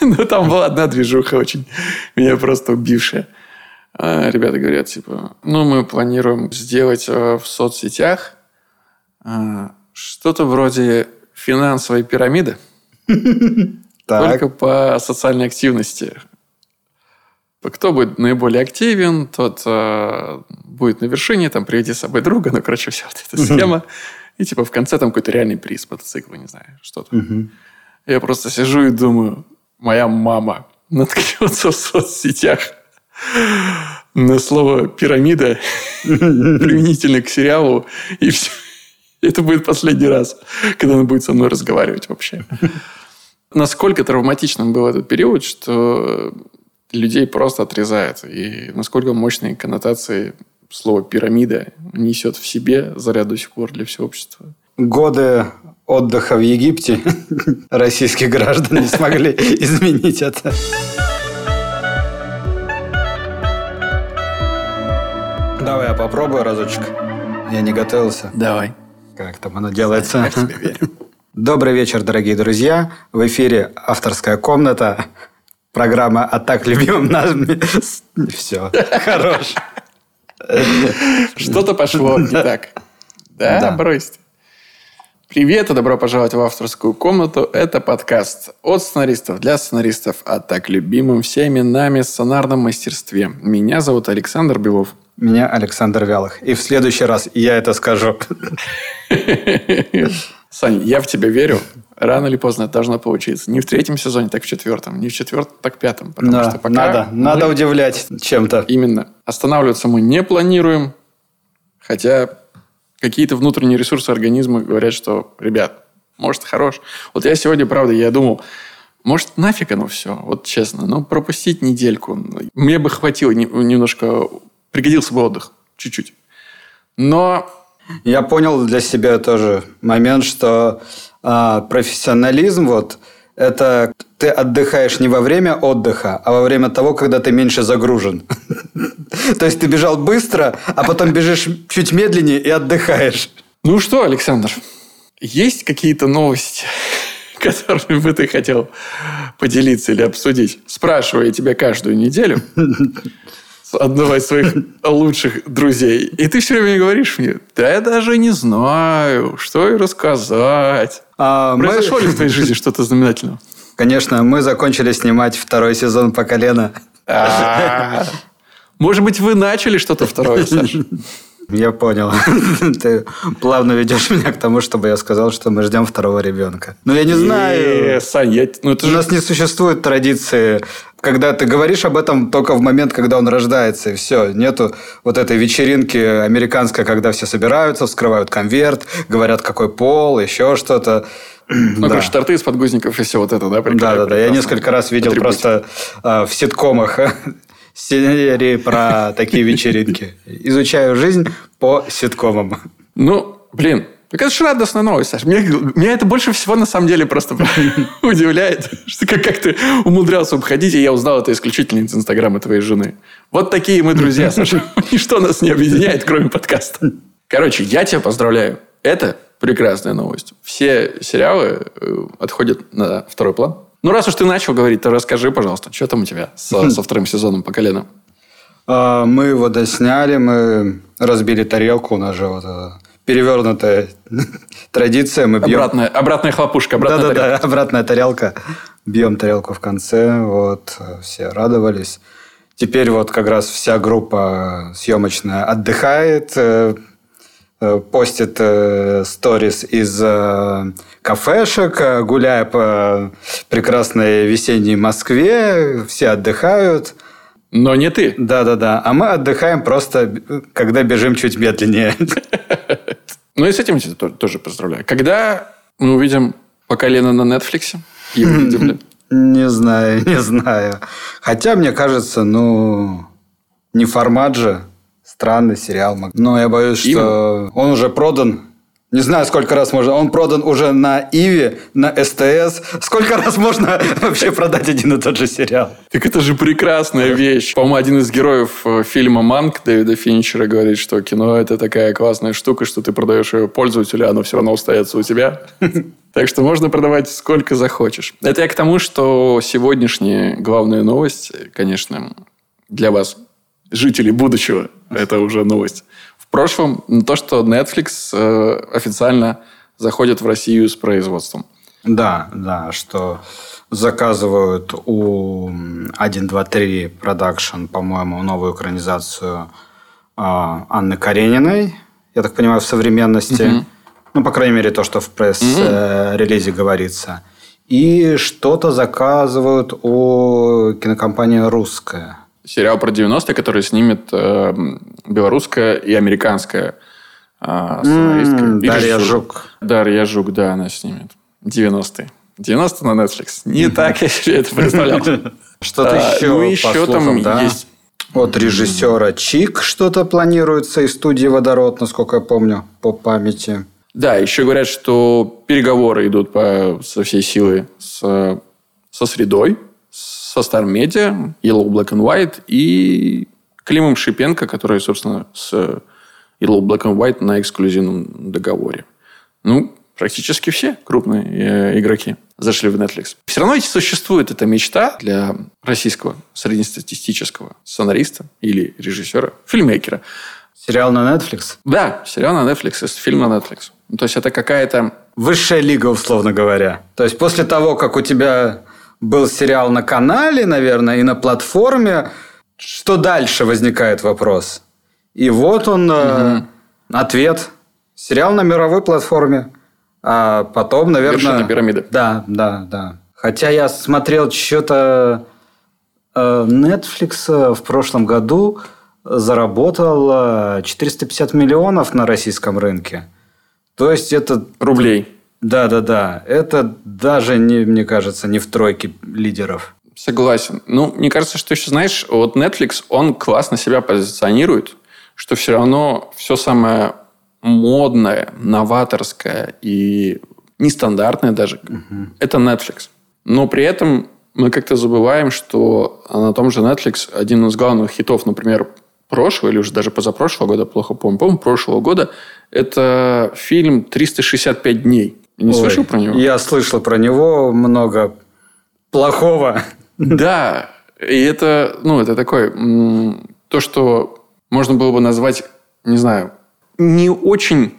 Но там была одна движуха очень меня просто убившая. А ребята говорят, типа, ну, мы планируем сделать э, в соцсетях э, что-то вроде финансовой пирамиды. Только по социальной активности. Кто будет наиболее активен, тот э, будет на вершине, там, приведи с собой друга, ну, короче, вся вот эта схема. И, типа, в конце там какой-то реальный приз мотоцикла, не знаю, что-то. Я просто сижу и думаю, моя мама наткнется в соцсетях на слово «пирамида» применительно к сериалу, и все. Это будет последний раз, когда она будет со мной разговаривать вообще. Насколько травматичным был этот период, что людей просто отрезает. И насколько мощные коннотации слово «пирамида» несет в себе заряд до сих пор для всего общества. Годы отдыха в Египте российские граждане смогли изменить это. Давай я попробую разочек. Я не готовился. Давай. Как там оно делается? Я тебе верю. Добрый вечер, дорогие друзья. В эфире «Авторская комната». Программа «А так любимым нами». Все, хорош. Что-то пошло не так. Да, Да. брось. Привет и добро пожаловать в авторскую комнату. Это подкаст от сценаристов для сценаристов о так любимом всеми нами сценарном мастерстве. Меня зовут Александр Белов. Меня Александр Вялых. И в следующий раз я это скажу. Саня, я в тебя верю. Рано или поздно это должно получиться. Не в третьем сезоне, так в четвертом. Не в четвертом, так в пятом. Потому Да, что пока надо, мы- надо удивлять чем-то. Именно. Останавливаться мы не планируем. Хотя какие-то внутренние ресурсы организма говорят, что, ребят, может, хорош. Вот я сегодня, правда, я думал, может, нафиг оно все, вот честно. Ну, пропустить недельку. Мне бы хватило не- немножко... Пригодился бы отдых. Чуть-чуть. Но Я понял для себя тоже момент, что а, профессионализм вот это ты отдыхаешь не во время отдыха, а во время того, когда ты меньше загружен. То есть ты бежал быстро, а потом бежишь чуть медленнее и отдыхаешь. Ну что, Александр, есть какие-то новости, которыми бы ты хотел поделиться или обсудить? Спрашиваю я тебя каждую неделю одного из своих лучших друзей. И ты все время говоришь мне, да я даже не знаю, что и рассказать. А мы- Произошло ли в твоей жизни что-то знаменательное? Конечно, мы закончили снимать второй сезон по колено. А, Может быть, вы начали что-то второе, Саша? Я понял. Ты плавно ведешь меня к тому, чтобы я сказал, что мы ждем второго ребенка. Ну, я не знаю. Сань, я- ну это У нас не существует традиции, когда ты говоришь об этом только в момент, когда он рождается, и все. Нету вот этой вечеринки американской, когда все собираются, вскрывают конверт, говорят, какой пол, еще что-то. Ну, короче, торты из подгузников и все вот это, да? Да, да, да. Я несколько раз видел просто а, в ситкомах серии про такие вечеринки. Изучаю жизнь по ситкомам. Ну, блин, так это же радостная новость, Саш. Меня, меня это больше всего на самом деле просто удивляет, что как, как ты умудрялся обходить, и я узнал это исключительно из Инстаграма твоей жены. Вот такие мы друзья, Саша. Ничто нас не объединяет, кроме подкаста. Короче, я тебя поздравляю. Это прекрасная новость. Все сериалы э, отходят на второй план. Ну, раз уж ты начал говорить, то расскажи, пожалуйста, что там у тебя со, со вторым сезоном по колено? А, Мы его досняли, мы разбили тарелку, у нас же вот эта перевернутая традиция. Мы бьем... Обратная, обратная хлопушка, обратная Да-да-да, тарелка. обратная тарелка. Бьем тарелку в конце, вот, все радовались. Теперь вот как раз вся группа съемочная отдыхает, э, э, постит э, сторис из кафешек, гуляя по прекрасной весенней Москве, все отдыхают. Но не ты. Да-да-да. А мы отдыхаем просто, когда бежим чуть медленнее. Ну и с этим тебя то- тоже поздравляю. Когда мы увидим по колено на Netflix? И увидим ли? Не знаю, не знаю. Хотя, мне кажется, ну, не формат же. Странный сериал. Но я боюсь, что он уже продан. Не знаю, сколько раз можно. Он продан уже на Иви, на СТС. Сколько раз можно вообще продать один и тот же сериал? Так это же прекрасная вещь. По-моему, один из героев э, фильма «Манк» Дэвида Финчера говорит, что кино – это такая классная штука, что ты продаешь ее пользователю, оно все равно остается у тебя. Так что можно продавать сколько захочешь. Это я к тому, что сегодняшняя главная новость, конечно, для вас, жителей будущего, это уже новость. В прошлом то, что Netflix э, официально заходит в Россию с производством. Да, да, что заказывают у 123 Production, по-моему, новую экранизацию э, Анны Карениной, я так понимаю, в современности. Угу. Ну, по крайней мере, то, что в пресс-релизе mm-hmm. говорится. И что-то заказывают у кинокомпании «Русская». Сериал про 90-е, который снимет э, белорусская и американская э, сценаристка. Mm, Дарья Жук. Дарья Жук, да, она снимет. 90-е. 90 на Netflix. Не так я себе это представлял. Что-то еще, Ну, еще там есть от режиссера Чик что-то планируется из студии «Водород», насколько я помню, по памяти. Да, еще говорят, что переговоры идут по, со всей силы с, со средой, со Star Media, Yellow Black and White и Климом Шипенко, который, собственно, с Yellow Black and White на эксклюзивном договоре. Ну, практически все крупные э, игроки зашли в Netflix. Все равно ведь существует эта мечта для российского среднестатистического сценариста или режиссера, фильмейкера. Сериал на Netflix? Да, сериал на Netflix, фильм на Netflix. Ну, то есть это какая-то... Высшая лига, условно говоря. То есть после того, как у тебя был сериал на канале, наверное, и на платформе, что дальше возникает вопрос? И вот он, угу. ответ. Сериал на мировой платформе. А потом, наверное... Вершина пирамиды. Да, да, да. Хотя я смотрел что-то... Э, Netflix в прошлом году заработал 450 миллионов на российском рынке. То есть это... Рублей. Да, да, да. Это даже, не, мне кажется, не в тройке лидеров. Согласен. Ну, мне кажется, что еще, знаешь, вот Netflix, он классно себя позиционирует, что все равно все самое модное, новаторское и нестандартное даже, угу. это Netflix. Но при этом мы как-то забываем, что на том же Netflix один из главных хитов, например, прошлого или уже даже позапрошлого года, плохо помню, помню, прошлого года, это фильм «365 дней». Не Ой, слышал про него? Я слышал про него много плохого. Да, и это, ну, это такое, то, что можно было бы назвать, не знаю, не очень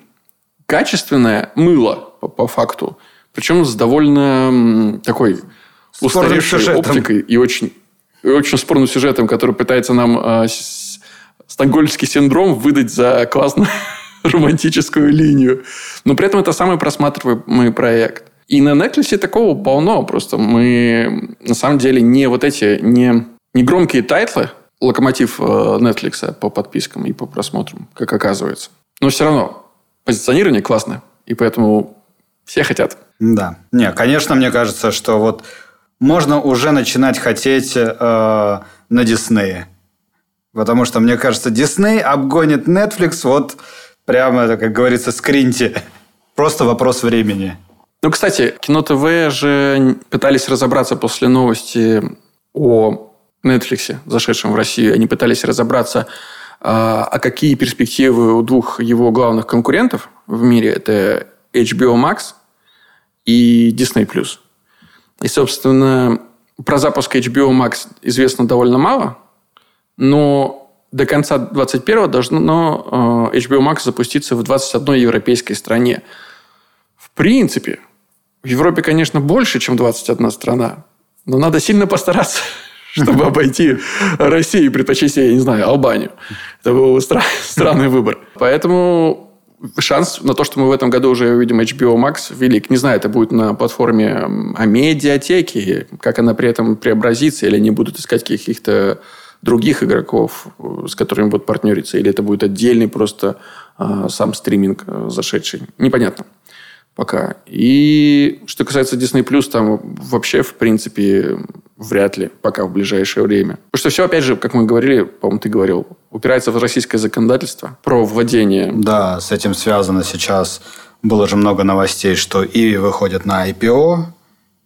качественное мыло по, по факту, причем с довольно такой устаревшей оптикой и очень, и очень спорным сюжетом, который пытается нам э, стокгольмский синдром выдать за классную романтическую линию. Но при этом это самый просматриваемый проект. И на Netflix такого полно. Просто мы на самом деле не вот эти, не, не громкие тайтлы, локомотив э, Netflix по подпискам и по просмотрам, как оказывается. Но все равно позиционирование классное. И поэтому все хотят. Да. Не, конечно, мне кажется, что вот можно уже начинать хотеть э, на Диснее. Потому что, мне кажется, Дисней обгонит Netflix вот прямо, как говорится, скриньте. Просто вопрос времени. Ну, кстати, Кино ТВ же пытались разобраться после новости о Netflix, зашедшем в Россию. Они пытались разобраться, а, а какие перспективы у двух его главных конкурентов в мире. Это HBO Max и Disney+. И, собственно, про запуск HBO Max известно довольно мало – но до конца 2021 должно э, HBO Max запуститься в 21 европейской стране. В принципе, в Европе, конечно, больше, чем 21 страна. Но надо сильно постараться, чтобы обойти Россию и предпочесть, я не знаю, Албанию. Это был странный выбор. Поэтому шанс на то, что мы в этом году уже увидим HBO Max, велик. Не знаю, это будет на платформе Амедиатеки, как она при этом преобразится, или они будут искать каких-то других игроков, э, с которыми будут партнериться, или это будет отдельный просто э, сам стриминг э, зашедший. Непонятно пока. И что касается Disney+, там вообще, в принципе, вряд ли пока в ближайшее время. Потому что все, опять же, как мы говорили, по-моему, ты говорил, упирается в российское законодательство про вводение. Да, с этим связано сейчас. Было же много новостей, что Иви выходит на IPO,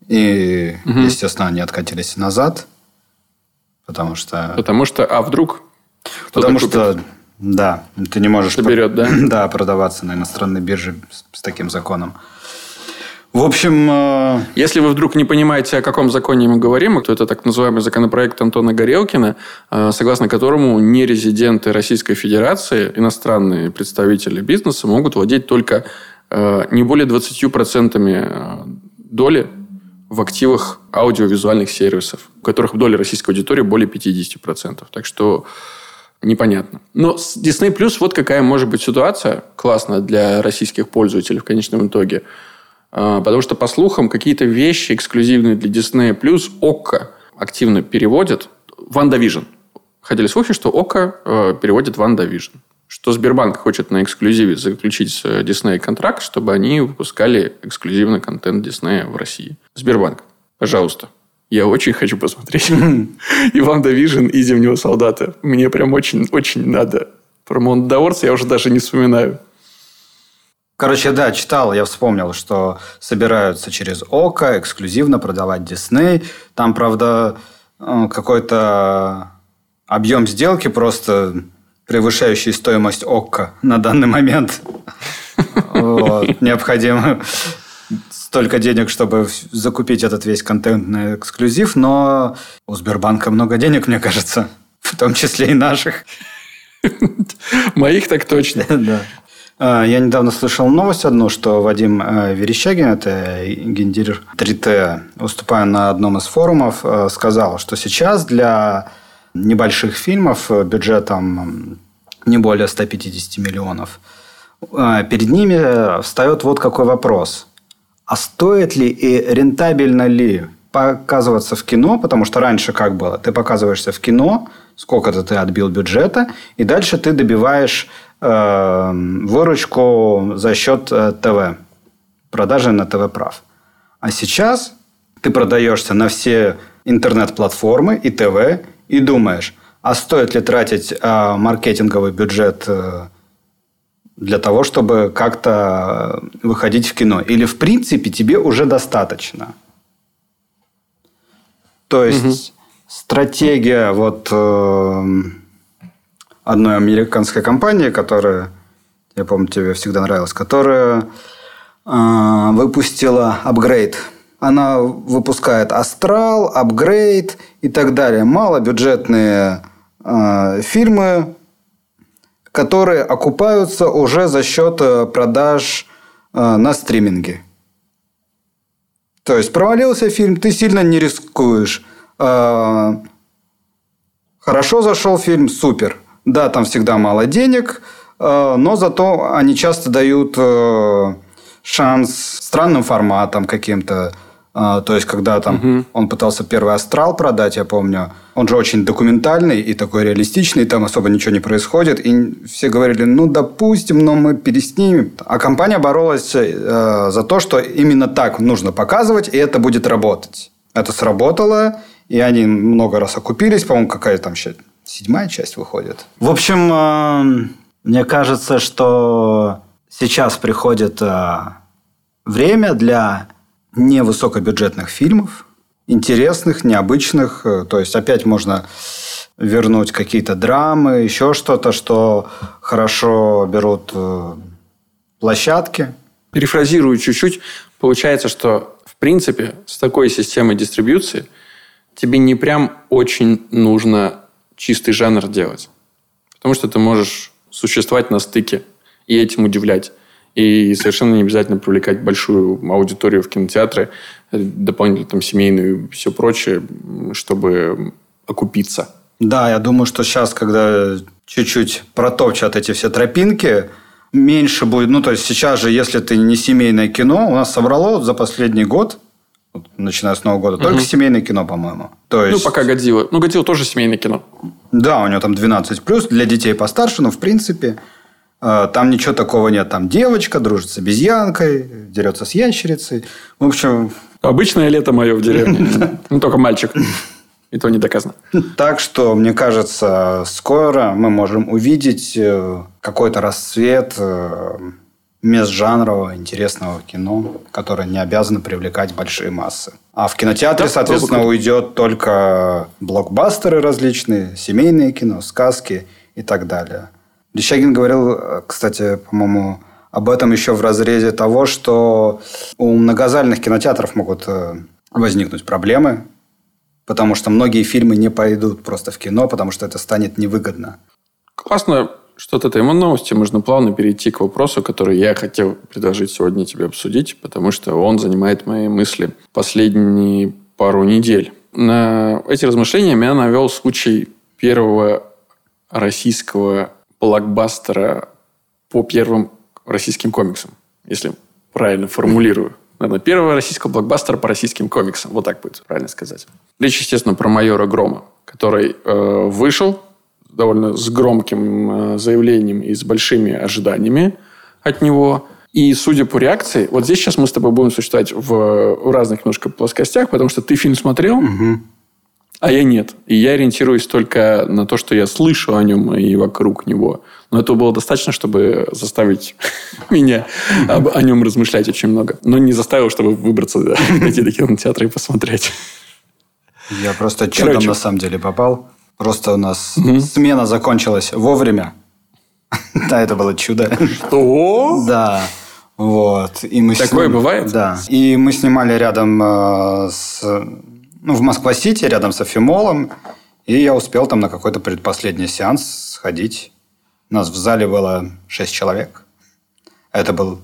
и, угу. естественно, они откатились назад. Потому что... Потому что, а вдруг? Потому что, да, ты не можешь... Соберет, да? Да, продаваться на иностранной бирже с, таким законом. В общем... Э... Если вы вдруг не понимаете, о каком законе мы говорим, то это так называемый законопроект Антона Горелкина, э, согласно которому нерезиденты Российской Федерации, иностранные представители бизнеса могут владеть только э, не более 20% э, доли в активах аудиовизуальных сервисов, у которых доля российской аудитории более 50%. Так что непонятно. Но с Disney Plus вот какая может быть ситуация классная для российских пользователей в конечном итоге. А, потому что, по слухам, какие-то вещи эксклюзивные для Disney Plus ОККО активно переводит. WandaVision. Ходили слухи, что ОККО э, переводит WandaVision. Что Сбербанк хочет на эксклюзиве заключить с Disney контракт, чтобы они выпускали эксклюзивный контент Disney в России. Сбербанк, пожалуйста, я очень хочу посмотреть и WandaVision и Зимнего солдата. Мне прям очень-очень надо. Про Мандалорца я уже даже не вспоминаю. Короче, да, читал, я вспомнил, что собираются через ОКО эксклюзивно продавать Дисней. Там, правда, э, какой-то объем сделки просто превышающий стоимость ОККО на данный момент. Необходимо столько денег, чтобы закупить этот весь контентный эксклюзив, но у Сбербанка много денег, мне кажется, в том числе и наших. Моих так точно. Да. А, я недавно слышал новость одну, что Вадим э, Верещагин, это гендирер 3T, выступая на одном из форумов, э, сказал, что сейчас для небольших фильмов э, бюджетом не более 150 миллионов, перед ними встает вот какой вопрос. А стоит ли и рентабельно ли показываться в кино, потому что раньше как было? Ты показываешься в кино, сколько-то ты отбил бюджета, и дальше ты добиваешь э, выручку за счет э, ТВ, продажи на ТВ прав. А сейчас ты продаешься на все интернет-платформы и ТВ и думаешь, а стоит ли тратить э, маркетинговый бюджет э, для того, чтобы как-то выходить в кино? Или, в принципе, тебе уже достаточно? То есть, угу. стратегия вот э, одной американской компании, которая, я помню, тебе всегда нравилась, которая э, выпустила апгрейд. Она выпускает Астрал, апгрейд и так далее. Малобюджетные э, фильмы, которые окупаются уже за счет э, продаж э, на стриминге. То есть провалился фильм, ты сильно не рискуешь. Э, хорошо зашел фильм, супер. Да, там всегда мало денег, но зато они часто дают шанс странным форматам каким-то то есть, когда там угу. он пытался первый астрал продать, я помню, он же очень документальный и такой реалистичный, там особо ничего не происходит. И все говорили, ну, допустим, но мы переснимем. А компания боролась э, за то, что именно так нужно показывать, и это будет работать. Это сработало, и они много раз окупились. По-моему, какая там сейчас седьмая часть выходит. В общем, э, мне кажется, что сейчас приходит э, время для невысокобюджетных фильмов, интересных, необычных. Э, то есть опять можно вернуть какие-то драмы, еще что-то, что хорошо берут э, площадки. Перефразирую чуть-чуть. Получается, что в принципе с такой системой дистрибьюции тебе не прям очень нужно чистый жанр делать. Потому что ты можешь существовать на стыке и этим удивлять. И совершенно не обязательно привлекать большую аудиторию в кинотеатры, дополнительно там семейную и все прочее, чтобы окупиться. Да, я думаю, что сейчас, когда чуть-чуть протопчат эти все тропинки, меньше будет... Ну, то есть, сейчас же, если ты не семейное кино, у нас собрало за последний год, начиная с Нового года, только угу. семейное кино, по-моему. То ну, есть... Ну, пока Годзилла. Ну, Годзилла тоже семейное кино. Да, у него там 12+, для детей постарше, но, в принципе... А, там ничего такого нет. Там девочка дружит с обезьянкой, дерется с ящерицей. В общем... Обычное лето мое в деревне. Ну, только мальчик. И то не доказано. Так что, мне кажется, скоро мы можем увидеть э, какой-то расцвет э, межжанрового интересного кино, которое не обязано привлекать большие массы. А в кинотеатре, соответственно, уйдет только блокбастеры различные, семейные кино, сказки и так далее. Лещагин говорил, кстати, по-моему, об этом еще в разрезе того, что у многозальных кинотеатров могут э, возникнуть проблемы, потому что многие фильмы не пойдут просто в кино, потому что это станет невыгодно. Классно, что от этой новости можно плавно перейти к вопросу, который я хотел предложить сегодня тебе обсудить, потому что он занимает мои мысли последние пару недель. На эти размышления меня навел случай первого российского блокбастера по первым российским комиксам, если правильно формулирую. Наверное, первого российского блокбастера по российским комиксам. Вот так будет правильно сказать. Речь, естественно, про майора Грома, который э, вышел довольно с громким э, заявлением и с большими ожиданиями от него. И судя по реакции, вот здесь сейчас мы с тобой будем существовать в, в разных немножко плоскостях, потому что ты фильм смотрел, угу. А я нет. И я ориентируюсь только на то, что я слышу о нем и вокруг него. Но этого было достаточно, чтобы заставить меня об, о нем размышлять очень много. Но не заставил, чтобы выбраться, да, найти до кинотеатра и посмотреть. Я просто чудом Короче. на самом деле попал. Просто у нас угу. смена закончилась вовремя. Да, это было чудо. Что? Да. Вот. И мы Такое бывает? Да. И мы снимали рядом э, с ну, в Москва-Сити, рядом с Афимолом. И я успел там на какой-то предпоследний сеанс сходить. У нас в зале было шесть человек. Это, был,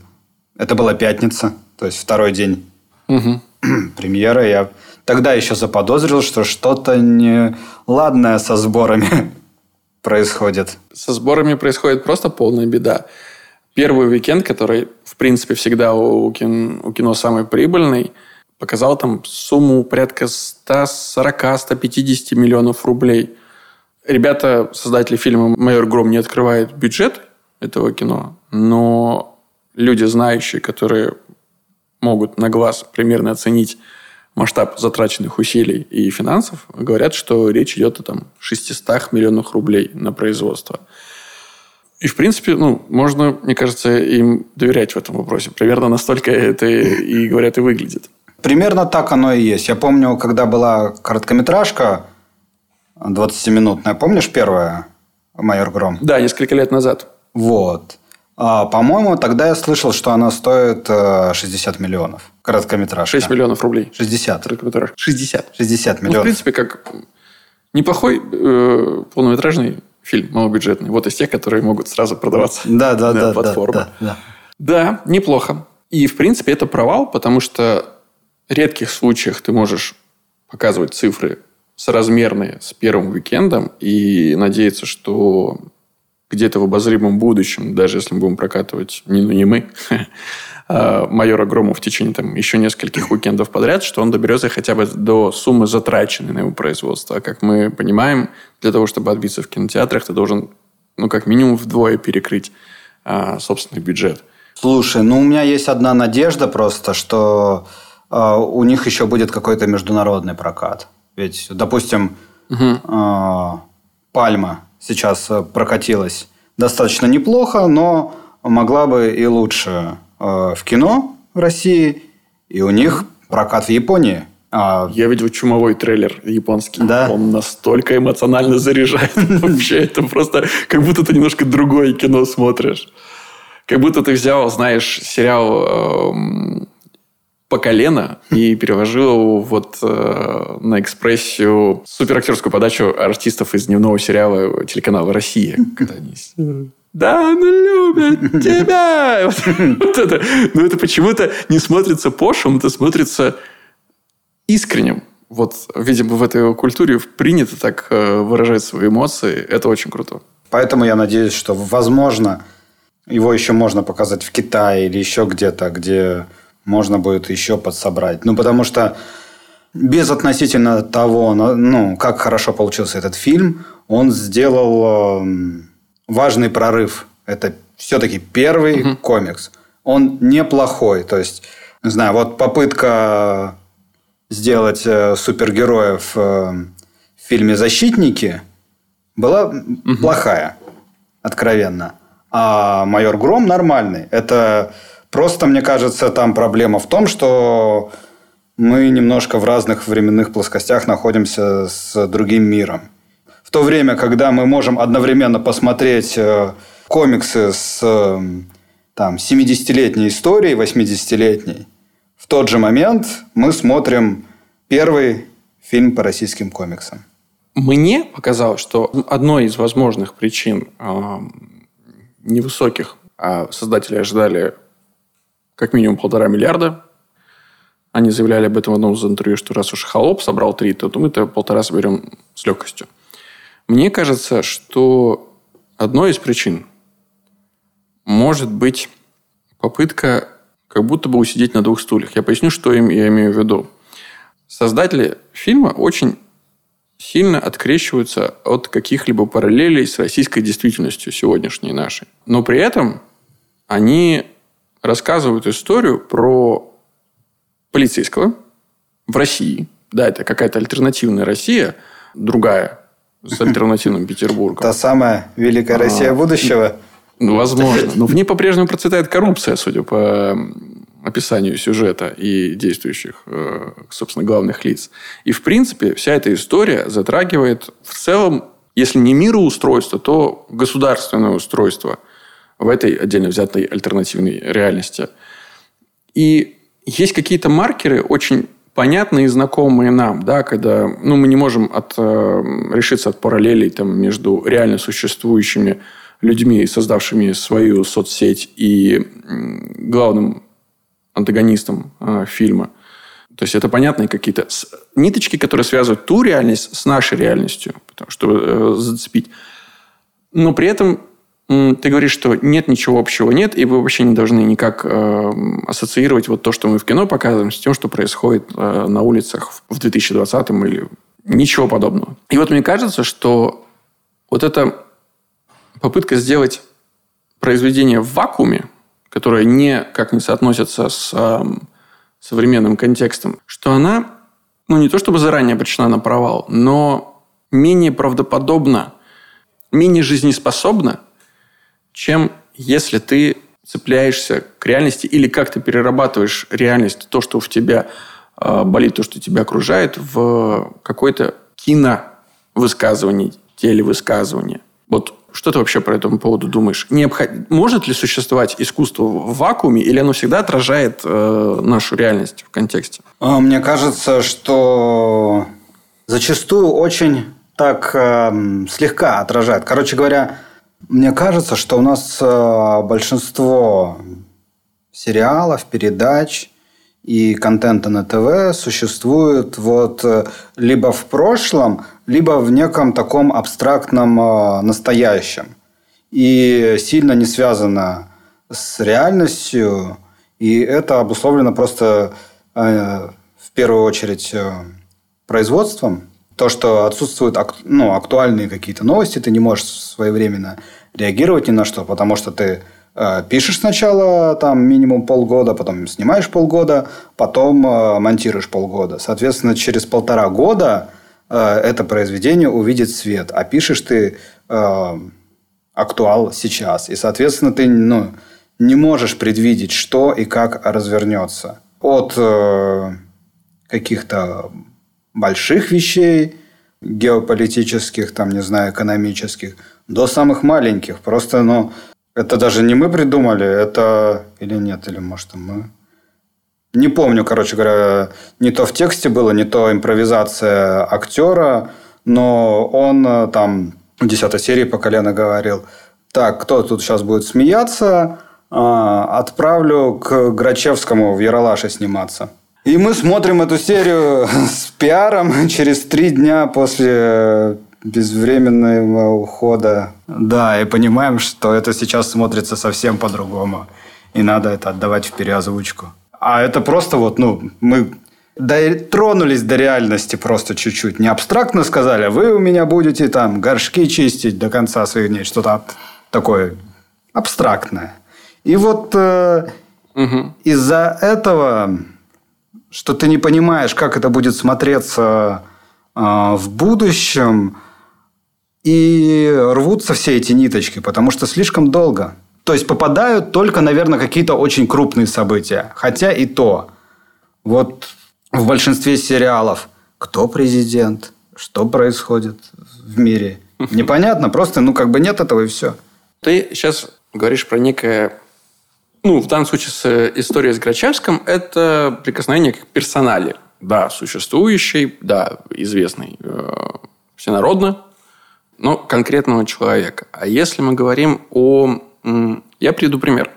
это была пятница, то есть второй день угу. премьеры. Я тогда еще заподозрил, что что-то неладное со сборами происходит. Со сборами происходит просто полная беда. Первый уикенд, который, в принципе, всегда у кино, у кино самый прибыльный – показал там сумму порядка 140-150 миллионов рублей. Ребята, создатели фильма «Майор Гром» не открывают бюджет этого кино, но люди, знающие, которые могут на глаз примерно оценить масштаб затраченных усилий и финансов, говорят, что речь идет о там, 600 миллионах рублей на производство. И, в принципе, ну, можно, мне кажется, им доверять в этом вопросе. Примерно настолько это и говорят, и выглядит. Примерно так оно и есть. Я помню, когда была короткометражка 20-минутная, помнишь первая «Майор Гром»? Да, несколько лет назад. Вот. А, по-моему, тогда я слышал, что она стоит 60 э, миллионов. Короткометражка. 6 миллионов рублей. 60. Короткометражка. 60. 60 миллионов. Ну, в принципе, как неплохой э, полнометражный фильм, малобюджетный. Вот из тех, которые могут сразу продаваться да, да, на да, платформах. Да, да, да. да, неплохо. И, в принципе, это провал, потому что редких случаях ты можешь показывать цифры соразмерные с первым уикендом и надеяться, что где-то в обозримом будущем, даже если мы будем прокатывать не, ну, не мы, а майора Грома в течение там, еще нескольких уикендов подряд, что он доберется хотя бы до суммы затраченной на его производство. А как мы понимаем, для того, чтобы отбиться в кинотеатрах, ты должен ну, как минимум вдвое перекрыть а, собственный бюджет. Слушай, ну у меня есть одна надежда просто, что у них еще будет какой-то международный прокат. Ведь, допустим, угу. Пальма сейчас э, прокатилась достаточно неплохо, но могла бы и лучше э, в кино в России, и у них прокат в Японии. А... Я видел чумовой трейлер японский. Да? Он настолько эмоционально заряжает. Вообще, это просто как будто ты немножко другое кино смотришь. Как будто ты взял, знаешь, сериал эм, по колено и перевожу вот э, на экспрессию суперактерскую подачу артистов из дневного сериала телеканала «Россия». Когда они... Да, он любит тебя! Вот, это. Но это почему-то не смотрится пошем, это смотрится искренним. Вот, видимо, в этой культуре принято так э, выражать свои эмоции. Это очень круто. Поэтому я надеюсь, что, возможно, его еще можно показать в Китае или еще где-то, где можно будет еще подсобрать. Ну, потому что без относительно того, ну, как хорошо получился этот фильм, он сделал э, важный прорыв. Это все-таки первый угу. комикс. Он неплохой. То есть, не знаю, вот попытка сделать э, супергероев э, в фильме «Защитники» была угу. плохая, откровенно. А «Майор Гром» нормальный. Это Просто, мне кажется, там проблема в том, что мы немножко в разных временных плоскостях находимся с другим миром. В то время, когда мы можем одновременно посмотреть э, комиксы с, там 70-летней истории, 80-летней, в тот же момент мы смотрим первый фильм по российским комиксам. Мне показалось, что одной из возможных причин э, невысоких, а создатели ожидали как минимум полтора миллиарда. Они заявляли об этом в одном из интервью, что раз уж Холоп собрал три, то мы-то полтора соберем с легкостью. Мне кажется, что одной из причин может быть попытка как будто бы усидеть на двух стульях. Я поясню, что им я имею в виду. Создатели фильма очень сильно открещиваются от каких-либо параллелей с российской действительностью сегодняшней нашей. Но при этом они рассказывают историю про полицейского в России. Да, это какая-то альтернативная Россия, другая, с альтернативным Петербургом. Та самая Великая Россия а, будущего. Ну, возможно. Но в ней по-прежнему процветает коррупция, судя по описанию сюжета и действующих, э, собственно, главных лиц. И, в принципе, вся эта история затрагивает в целом, если не мироустройство, то государственное устройство в этой отдельно взятой альтернативной реальности. И есть какие-то маркеры очень понятные и знакомые нам, да, когда ну, мы не можем от, э, решиться от параллелей там, между реально существующими людьми, создавшими свою соцсеть, и главным антагонистом э, фильма. То есть это понятные какие-то ниточки, которые связывают ту реальность с нашей реальностью, чтобы э, зацепить. Но при этом ты говоришь, что нет ничего общего, нет, и вы вообще не должны никак э, ассоциировать вот то, что мы в кино показываем, с тем, что происходит э, на улицах в 2020 или ничего подобного. И вот мне кажется, что вот эта попытка сделать произведение в вакууме, которое никак не соотносится с э, современным контекстом, что она, ну, не то чтобы заранее обречена на провал, но менее правдоподобна, менее жизнеспособна, чем если ты цепляешься к реальности или как ты перерабатываешь реальность, то, что в тебя э, болит, то, что тебя окружает, в какое-то киновысказывание, телевысказывание. Вот что ты вообще по этому поводу думаешь? Необход... Может ли существовать искусство в вакууме, или оно всегда отражает э, нашу реальность в контексте? А, мне кажется, что зачастую очень так э, слегка отражает. Короче говоря, мне кажется, что у нас э, большинство сериалов, передач и контента на ТВ существует вот э, либо в прошлом, либо в неком таком абстрактном э, настоящем. И сильно не связано с реальностью. И это обусловлено просто в первую очередь производством то, что отсутствуют ну, актуальные какие-то новости, ты не можешь своевременно реагировать ни на что, потому что ты э, пишешь сначала там минимум полгода, потом снимаешь полгода, потом э, монтируешь полгода. Соответственно, через полтора года э, это произведение увидит свет, а пишешь ты актуал сейчас. И, соответственно, ты ну, не можешь предвидеть, что и как развернется. От каких-то больших вещей, геополитических, там, не знаю, экономических, до самых маленьких. Просто, ну, это даже не мы придумали, это... Или нет, или, может, мы... Не помню, короче говоря, не то в тексте было, не то импровизация актера, но он э, там в 10 серии по колено говорил, так, кто тут сейчас будет смеяться, а, отправлю к Грачевскому в Яралаше сниматься. И мы смотрим эту серию с пиаром через три дня после безвременного ухода. Да, и понимаем, что это сейчас смотрится совсем по-другому. И надо это отдавать в переозвучку. А это просто вот, ну, мы тронулись до реальности просто чуть-чуть. Не абстрактно сказали, а вы у меня будете там горшки чистить до конца своих дней. Что-то такое абстрактное. И вот э, угу. из-за этого что ты не понимаешь, как это будет смотреться э, в будущем, и рвутся все эти ниточки, потому что слишком долго. То есть попадают только, наверное, какие-то очень крупные события. Хотя и то. Вот в большинстве сериалов кто президент, что происходит в мире. Непонятно, просто ну как бы нет этого и все. Ты сейчас говоришь про некое ну, в данном случае с э, историей с Грачевским, это прикосновение к персонале. Да, существующей, да, известной э, всенародно, но конкретного человека. А если мы говорим о... Я приведу пример.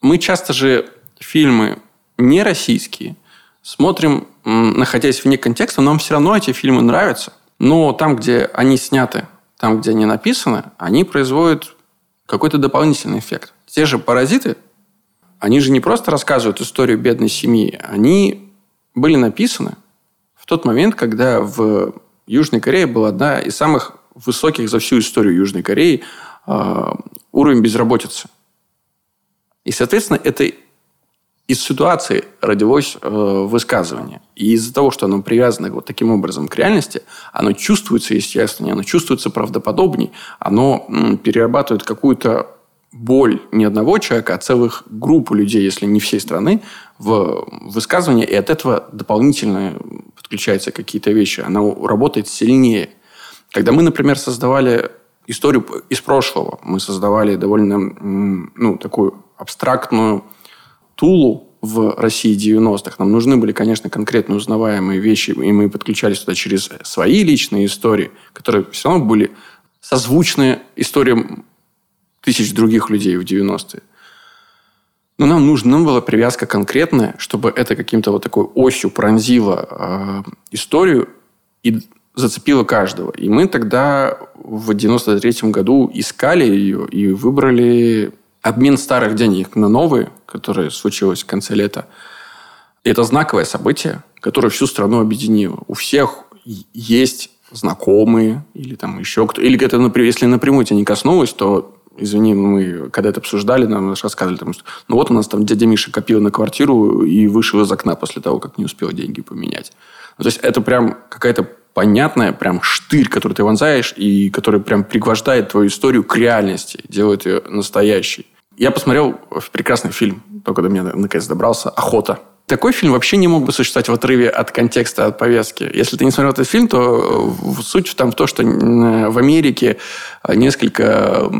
Мы часто же фильмы не российские смотрим, находясь вне контекста, нам все равно эти фильмы нравятся. Но там, где они сняты, там, где они написаны, они производят какой-то дополнительный эффект. Те же «Паразиты», они же не просто рассказывают историю бедной семьи, они были написаны в тот момент, когда в Южной Корее была одна из самых высоких за всю историю Южной Кореи э, уровень безработицы. И, соответственно, это из ситуации родилось э, высказывание. И из-за того, что оно привязано вот таким образом к реальности, оно чувствуется естественнее, оно чувствуется правдоподобнее, оно м, перерабатывает какую-то боль не одного человека, а целых групп людей, если не всей страны, в высказывание, и от этого дополнительно подключаются какие-то вещи. Оно работает сильнее. Когда мы, например, создавали историю из прошлого, мы создавали довольно ну, такую абстрактную тулу в России 90-х. Нам нужны были, конечно, конкретно узнаваемые вещи, и мы подключались туда через свои личные истории, которые все равно были созвучны историям тысяч других людей в 90-е. Но нам нужна была привязка конкретная, чтобы это каким-то вот такой осью пронзило э, историю и зацепило каждого. И мы тогда в 93-м году искали ее и выбрали обмен старых денег на новые, которое случилось в конце лета. Это знаковое событие, которое всю страну объединило. У всех есть знакомые или там еще кто. Или это, если напрямую тебя не коснулось, то извини, мы когда это обсуждали, нам рассказывали, там, что, ну вот у нас там дядя Миша копил на квартиру и вышел из окна после того, как не успел деньги поменять. Ну, то есть это прям какая-то понятная прям штырь, который ты вонзаешь и который прям пригвождает твою историю к реальности, делает ее настоящей. Я посмотрел прекрасный фильм, только до меня наконец добрался, «Охота». Такой фильм вообще не мог бы существовать в отрыве от контекста, от повестки. Если ты не смотрел этот фильм, то суть там в том, что в Америке несколько...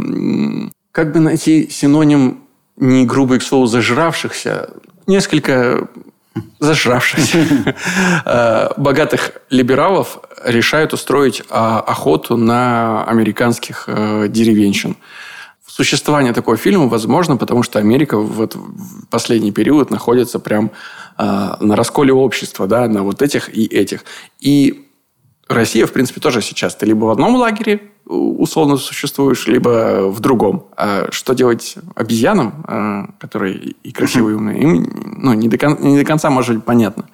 Как бы найти синоним не грубый к слову зажравшихся, несколько зажравшихся э, богатых либералов решают устроить а, охоту на американских э, деревенщин. Существование такого фильма возможно, потому что Америка вот в последний период находится прям э, на расколе общества, да, на вот этих и этих. И Россия, в принципе, тоже сейчас. Ты либо в одном лагере условно существуешь, либо в другом. А что делать обезьянам, э, которые и красивые, и умные, им ну, не, до кон- не до конца может быть понятно.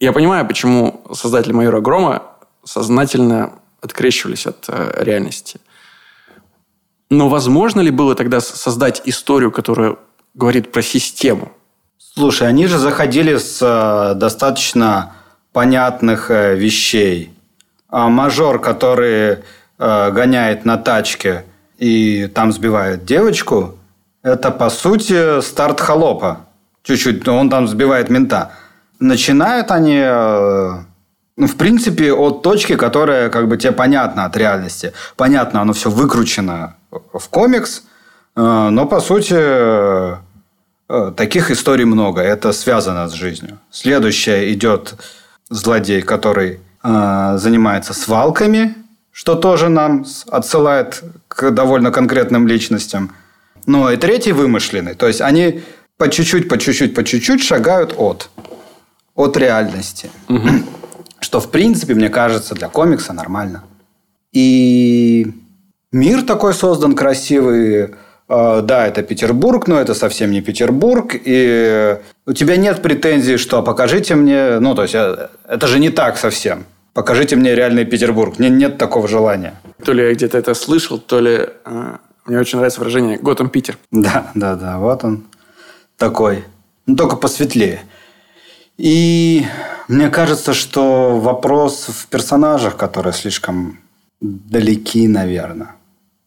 Я понимаю, почему создатели «Майора Грома» сознательно открещивались от э, реальности – но возможно ли было тогда создать историю, которая говорит про систему? Слушай, они же заходили с э, достаточно понятных э, вещей. А мажор, который э, гоняет на тачке и там сбивает девочку, это по сути старт холопа. Чуть-чуть, он там сбивает мента. Начинают они ну, в принципе, от точки, которая как бы тебе понятна от реальности. Понятно, оно все выкручено в комикс, э, но, по сути, э, таких историй много. Это связано с жизнью. Следующее идет злодей, который э, занимается свалками, что тоже нам отсылает к довольно конкретным личностям. Ну, и третий вымышленный. То есть, они по чуть-чуть, по чуть-чуть, по чуть-чуть шагают от, от реальности. Угу. Что, в принципе, мне кажется, для комикса нормально. И мир такой создан красивый. А, да, это Петербург, но это совсем не Петербург. И у тебя нет претензий, что покажите мне... Ну, то есть, э, это же не так совсем. Покажите мне реальный Петербург. Мне нет такого желания. То ли я где-то это слышал, то ли... Э, мне очень нравится выражение «Готэм Питер». Да, да, да. Вот он такой. Ну, только посветлее. И мне кажется, что вопрос в персонажах, которые слишком далеки, наверное,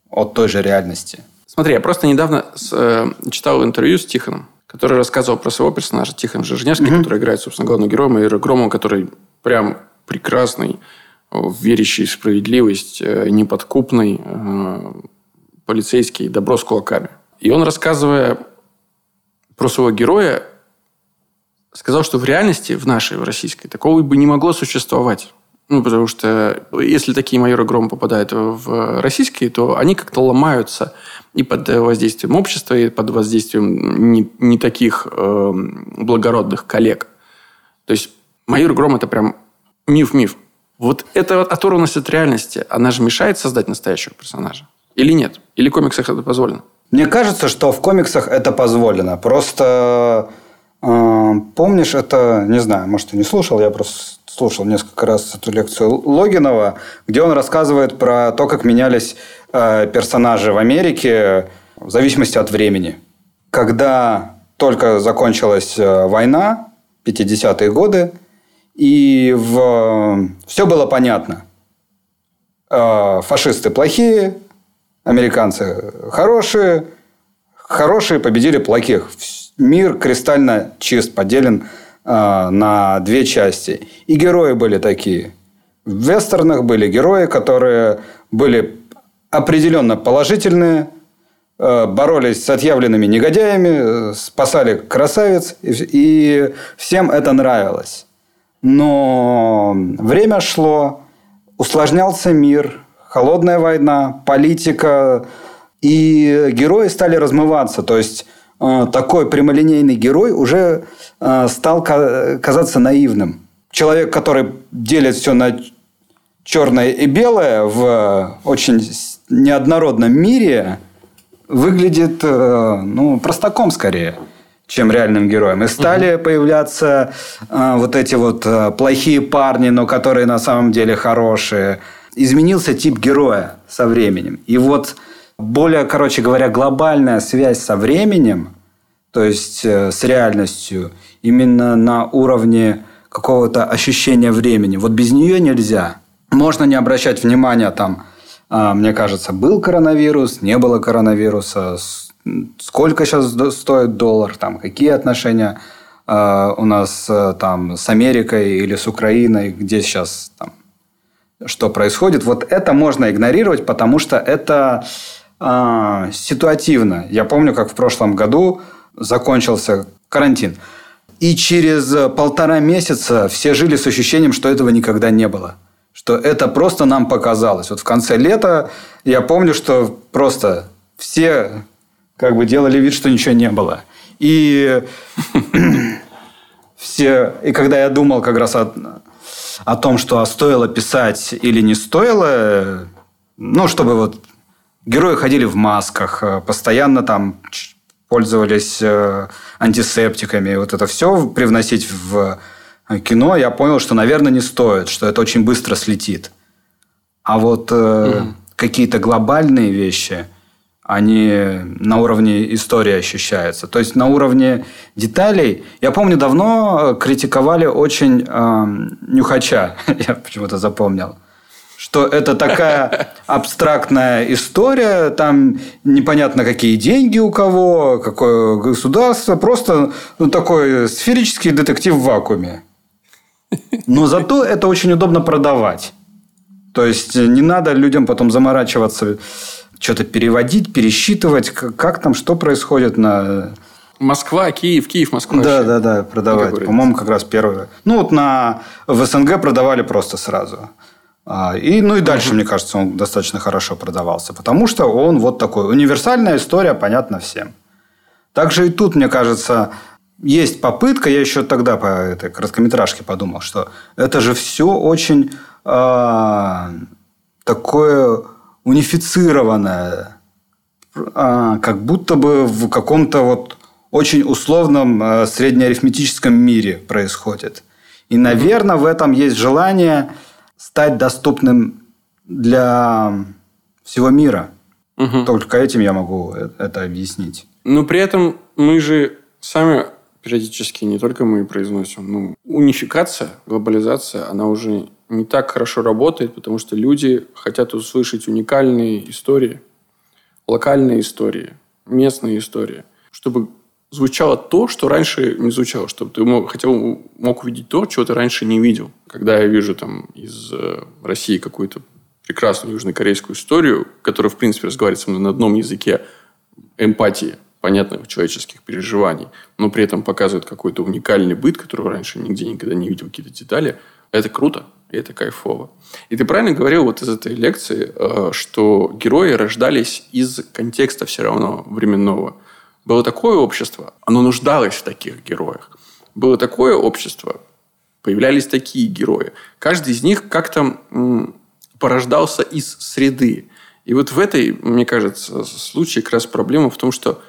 от той же реальности. Смотри, я просто недавно с, э, читал интервью с Тихоном, который рассказывал про своего персонажа, Тихон Жижневский, mm-hmm. который играет, собственно, главного героя, и Грома, который прям прекрасный, верящий в справедливость, э, неподкупный, э, полицейский, добро с кулаками. И он, рассказывая про своего героя сказал, что в реальности, в нашей, в российской, такого бы не могло существовать. Ну, потому что если такие майоры грома попадают в российские, то они как-то ломаются и под воздействием общества, и под воздействием не, не таких э, благородных коллег. То есть майор гром это прям миф-миф. Вот эта оторванность от реальности, она же мешает создать настоящего персонажа? Или нет? Или в комиксах это позволено? Мне кажется, что в комиксах это позволено. Просто э, помнишь, это, не знаю, может, ты не слушал, я просто слушал несколько раз эту лекцию Логинова, где он рассказывает про то, как менялись э, персонажи в Америке в зависимости от времени. Когда только закончилась э, война, 50-е годы, и в... все было понятно. Э, фашисты плохие, американцы хорошие, хорошие победили плохих. Мир кристально чист, поделен э, на две части. И герои были такие. В вестернах были герои, которые были определенно положительные, э, боролись с отъявленными негодяями, спасали красавиц, и всем это нравилось. Но время шло, усложнялся мир, холодная война, политика, и герои стали размываться. То есть э, такой прямолинейный герой уже э, стал казаться наивным. Человек, который делит все на черное и белое в очень неоднородном мире, выглядит э, ну, простаком скорее чем реальным героем. И стали угу. появляться э, вот эти вот э, плохие парни, но которые на самом деле хорошие. Изменился тип героя со временем. И вот более, короче говоря, глобальная связь со временем, то есть э, с реальностью, именно на уровне какого-то ощущения времени. Вот без нее нельзя. Можно не обращать внимания там, э, мне кажется, был коронавирус, не было коронавируса, сколько сейчас стоит доллар, там, какие отношения э, у нас э, там с Америкой или с Украиной, где сейчас там, что происходит. Вот это можно игнорировать, потому что это э, ситуативно. Я помню, как в прошлом году закончился карантин. И через полтора месяца все жили с ощущением, что этого никогда не было. Что это просто нам показалось. Вот в конце лета я помню, что просто все как бы делали вид, что ничего не было. И все, и когда я думал как раз о, о том, что стоило писать или не стоило, ну, чтобы вот герои ходили в масках, э, постоянно там пользовались э, антисептиками, вот это все привносить в кино, я понял, что, наверное, не стоит, что это очень быстро слетит. А вот э, угу. какие-то глобальные вещи – они на уровне истории ощущаются. То есть на уровне деталей. Я помню, давно критиковали очень э, Нюхача. Я почему-то запомнил. Что это такая абстрактная история, там непонятно какие деньги у кого, какое государство, просто ну, такой сферический детектив в вакууме. Но зато это очень удобно продавать. То есть не надо людям потом заморачиваться что-то переводить, пересчитывать, как, как там, что происходит на... Москва, Киев, Киев, Москва. Да, да, да, продавать. По-моему, как раз первое. Ну, вот на в СНГ продавали просто сразу. А, и, ну и дальше, мне кажется, он достаточно хорошо продавался, потому что он вот такой. Универсальная история, понятна всем. Также и тут, мне кажется, есть попытка, я еще тогда по этой короткометражке подумал, что это же все очень э, такое унифицированное, а, как будто бы в каком-то вот очень условном а, среднеарифметическом мире происходит. И, наверное, в этом есть желание стать доступным для всего мира. Угу. Только этим я могу э, это объяснить. Но при этом мы же сами периодически, не только мы произносим, ну, унификация, глобализация, она уже не так хорошо работает, потому что люди хотят услышать уникальные истории, локальные истории, местные истории, чтобы звучало то, что раньше не звучало, чтобы ты мог, хотел, мог увидеть то, чего ты раньше не видел. Когда я вижу там из э, России какую-то прекрасную южнокорейскую историю, которая, в принципе, разговаривает со мной на одном языке эмпатии, понятных человеческих переживаний, но при этом показывает какой-то уникальный быт, которого раньше нигде никогда не видел, какие-то детали, это круто, и это кайфово. И ты правильно говорил вот из этой лекции, э, что герои рождались из контекста все равно временного. Было такое общество, оно нуждалось в таких героях. Было такое общество, появлялись такие герои. Каждый из них как-то порождался из среды. И вот в этой, мне кажется, случае как раз проблема в том, что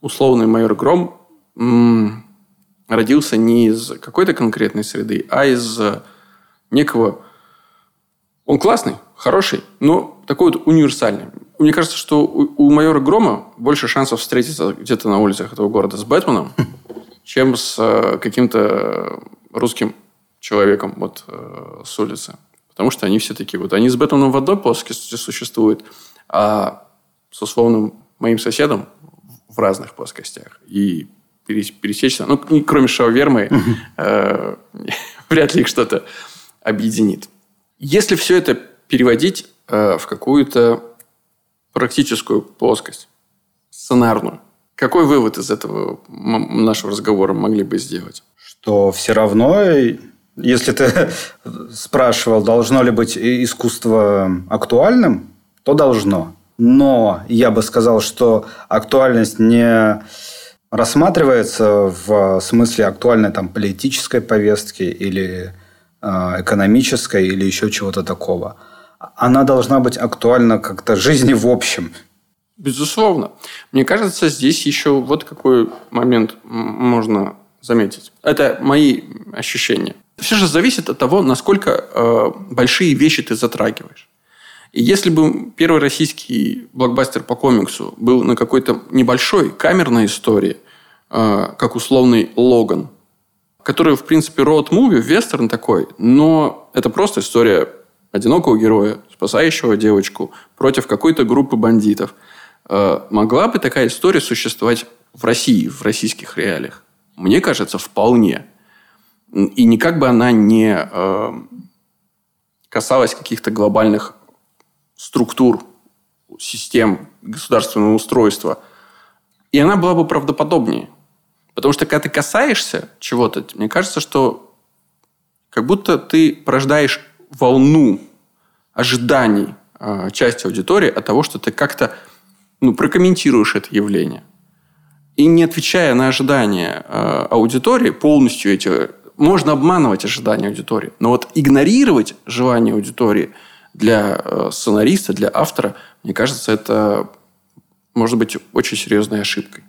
условный майор Гром родился не из какой-то конкретной среды, а из некого... Он классный, хороший, но такой вот универсальный. Мне кажется, что у, у майора Грома больше шансов встретиться где-то на улицах этого города с Бэтменом, чем с э, каким-то русским человеком вот э, с улицы. Потому что они все такие вот. Они с Бэтменом в одной плоскости существуют, а с условным моим соседом в разных плоскостях. И пересечься, ну, кроме шаувермы, э, вряд ли их что-то объединит. Если все это переводить э, в какую-то практическую плоскость, сценарную, какой вывод из этого нашего разговора могли бы сделать? Что все равно, если ты спрашивал, должно ли быть искусство актуальным, то должно. Но я бы сказал, что актуальность не рассматривается в смысле актуальной там, политической повестки или экономической или еще чего-то такого. Она должна быть актуальна как-то жизни в общем. Безусловно. Мне кажется, здесь еще вот какой момент можно заметить. Это мои ощущения. Все же зависит от того, насколько э, большие вещи ты затрагиваешь. И если бы первый российский блокбастер по комиксу был на какой-то небольшой камерной истории, э, как условный Логан, который, в принципе, роуд-муви, вестерн такой, но это просто история одинокого героя, спасающего девочку против какой-то группы бандитов. Э, могла бы такая история существовать в России, в российских реалиях? Мне кажется, вполне. И никак бы она не э, касалась каких-то глобальных структур, систем государственного устройства. И она была бы правдоподобнее. Потому что, когда ты касаешься чего-то, мне кажется, что как будто ты порождаешь волну ожиданий э, части аудитории от того, что ты как-то ну, прокомментируешь это явление. И не отвечая на ожидания э, аудитории, полностью эти... Можно обманывать ожидания аудитории. Но вот игнорировать желания аудитории для э, сценариста, для автора, мне кажется, это может быть очень серьезной ошибкой.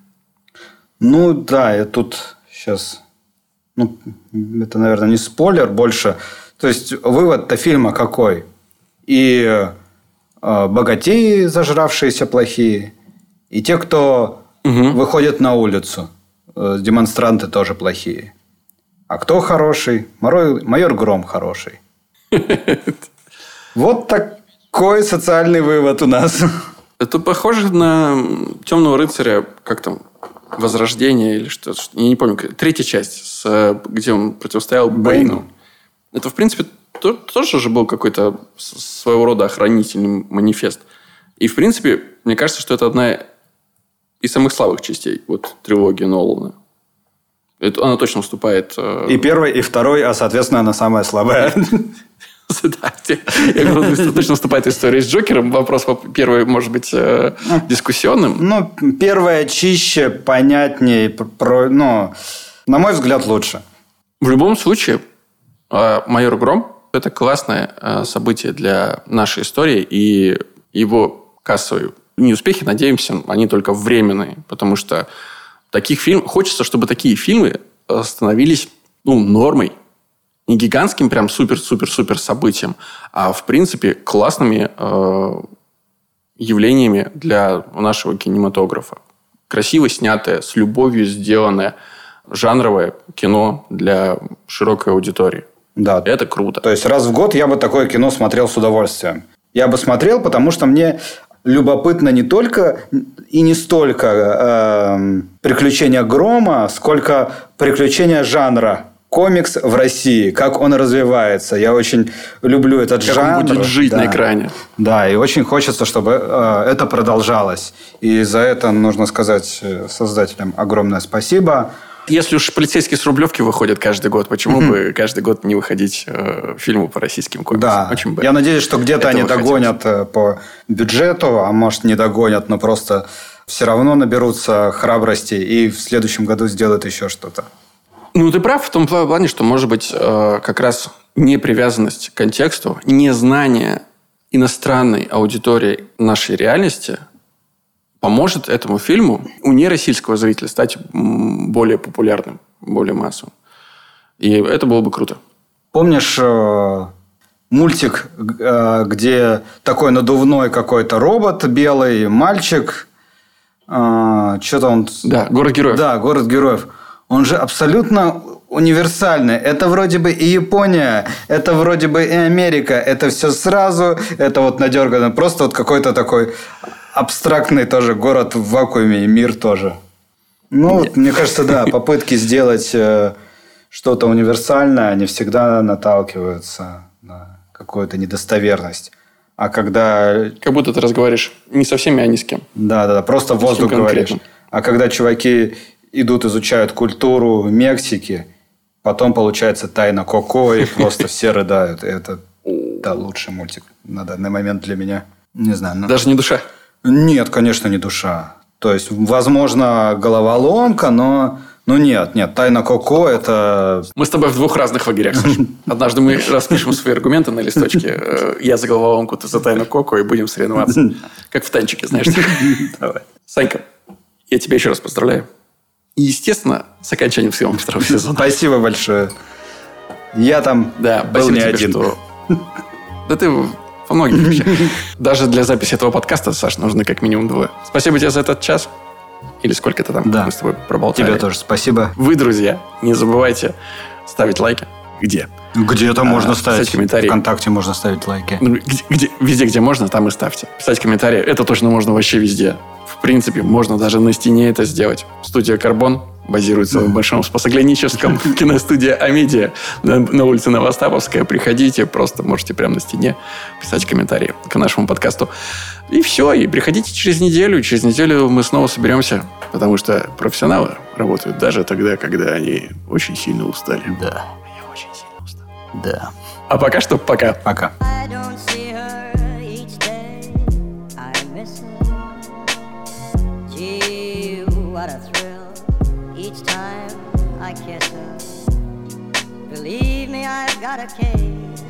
Ну да, я тут сейчас... Ну, это, наверное, не спойлер больше. То есть, вывод-то фильма какой? И э, богатеи, зажравшиеся плохие, и те, кто угу. выходит на улицу. Э, демонстранты тоже плохие. А кто хороший? Майор, майор Гром хороший. Вот такой социальный вывод у нас. Это похоже на темного рыцаря, как там, Возрождение или что-то. Я не помню. Третья часть, с, где он противостоял Бэйну. Это, в принципе, то, тоже же был какой-то своего рода охранительный манифест. И, в принципе, мне кажется, что это одна из самых слабых частей вот трилогии Нолана. Это, она точно уступает... Э... И первой, и второй, а, соответственно, она самая слабая. Да, я говорю, точно вступает история с Джокером. Вопрос первый, может быть, э, дискуссионным. Ну, первое чище, понятнее, про, ну, на мой взгляд, лучше. В любом случае, э, «Майор Гром» – это классное э, событие для нашей истории, и его кассовые неуспехи, надеемся, они только временные, потому что таких фильмов... Хочется, чтобы такие фильмы становились ну, нормой, не гигантским прям супер-супер-супер событием, а в принципе классными э, явлениями для нашего кинематографа. Красиво снятое, с любовью сделанное, жанровое кино для широкой аудитории. Да. Это круто. То есть раз в год я бы такое кино смотрел с удовольствием. Я бы смотрел, потому что мне любопытно не только и не столько э, приключения грома, сколько приключения жанра комикс в России, как он развивается. Я очень люблю этот как жанр. он будет жить да. на экране. Да, и очень хочется, чтобы э, это продолжалось. И за это нужно сказать э, создателям огромное спасибо. Если уж полицейские с Рублевки выходят каждый год, почему mm-hmm. бы каждый год не выходить э, фильму по российским комиксам? Да, Очень бы я надеюсь, что где-то они догонят хотелось. Э, по бюджету, а может не догонят, но просто все равно наберутся храбрости и в следующем году сделают еще что-то. Ну, ты прав в том плане, что, может быть, э, как раз непривязанность к контексту, незнание иностранной аудитории нашей реальности поможет этому фильму у нероссийского зрителя стать более популярным, более массовым. И это было бы круто. Помнишь э, мультик, э, где такой надувной какой-то робот белый, мальчик, что-то он... Да, город героев. Да, город героев он же абсолютно универсальный. Это вроде бы и Япония, это вроде бы и Америка, это все сразу, это вот надергано. Просто вот какой-то такой абстрактный тоже город в вакууме и мир тоже. Ну, вот, мне кажется, да, попытки сделать э, что-то универсальное, они всегда наталкиваются на какую-то недостоверность. А когда... Как будто ты разговариваешь не со всеми, а ни с кем. Да, да, да просто воздух говоришь. А когда чуваки идут, изучают культуру Мексики, потом получается тайна Коко, и просто все рыдают. Это да, лучший мультик на данный момент для меня. Не знаю. Ну... Даже не душа? Нет, конечно, не душа. То есть, возможно, головоломка, но... Ну нет, нет, тайна Коко это... Мы с тобой в двух разных лагерях, Саша. Однажды мы распишем свои аргументы на листочке. Э, я за головоломку, ты за тайну Коко, и будем соревноваться. Как в танчике, знаешь. Давай. Санька, я тебя еще раз поздравляю. И, естественно, с окончанием съемок второго сезона. Спасибо большое. Я там да, был не тебе, один. Что... Да ты во многих вещах. Даже для записи этого подкаста, Саш, нужно как минимум двое. Спасибо тебе за этот час. Или сколько то там да. мы с тобой проболтали. Тебе тоже спасибо. Вы, друзья, не забывайте ставить лайки. Где? Где-то а, можно ставить. комментарии. Вконтакте можно ставить лайки. Ну, где, где, везде, где можно, там и ставьте. Писать комментарии. Это точно можно вообще везде принципе, можно даже на стене это сделать. Студия «Карбон» базируется в Большом Спасогляническом киностудия «Амедиа» на, на улице Новостаповская. Приходите, просто можете прямо на стене писать комментарии к нашему подкасту. И все, и приходите через неделю. Через неделю мы снова соберемся, потому что профессионалы работают даже тогда, когда они очень сильно устали. Да. Я очень сильно устал. Да. А пока что пока. Пока. Got a case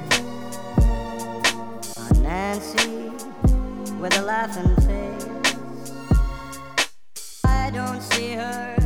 on Nancy with a laughing face. I don't see her.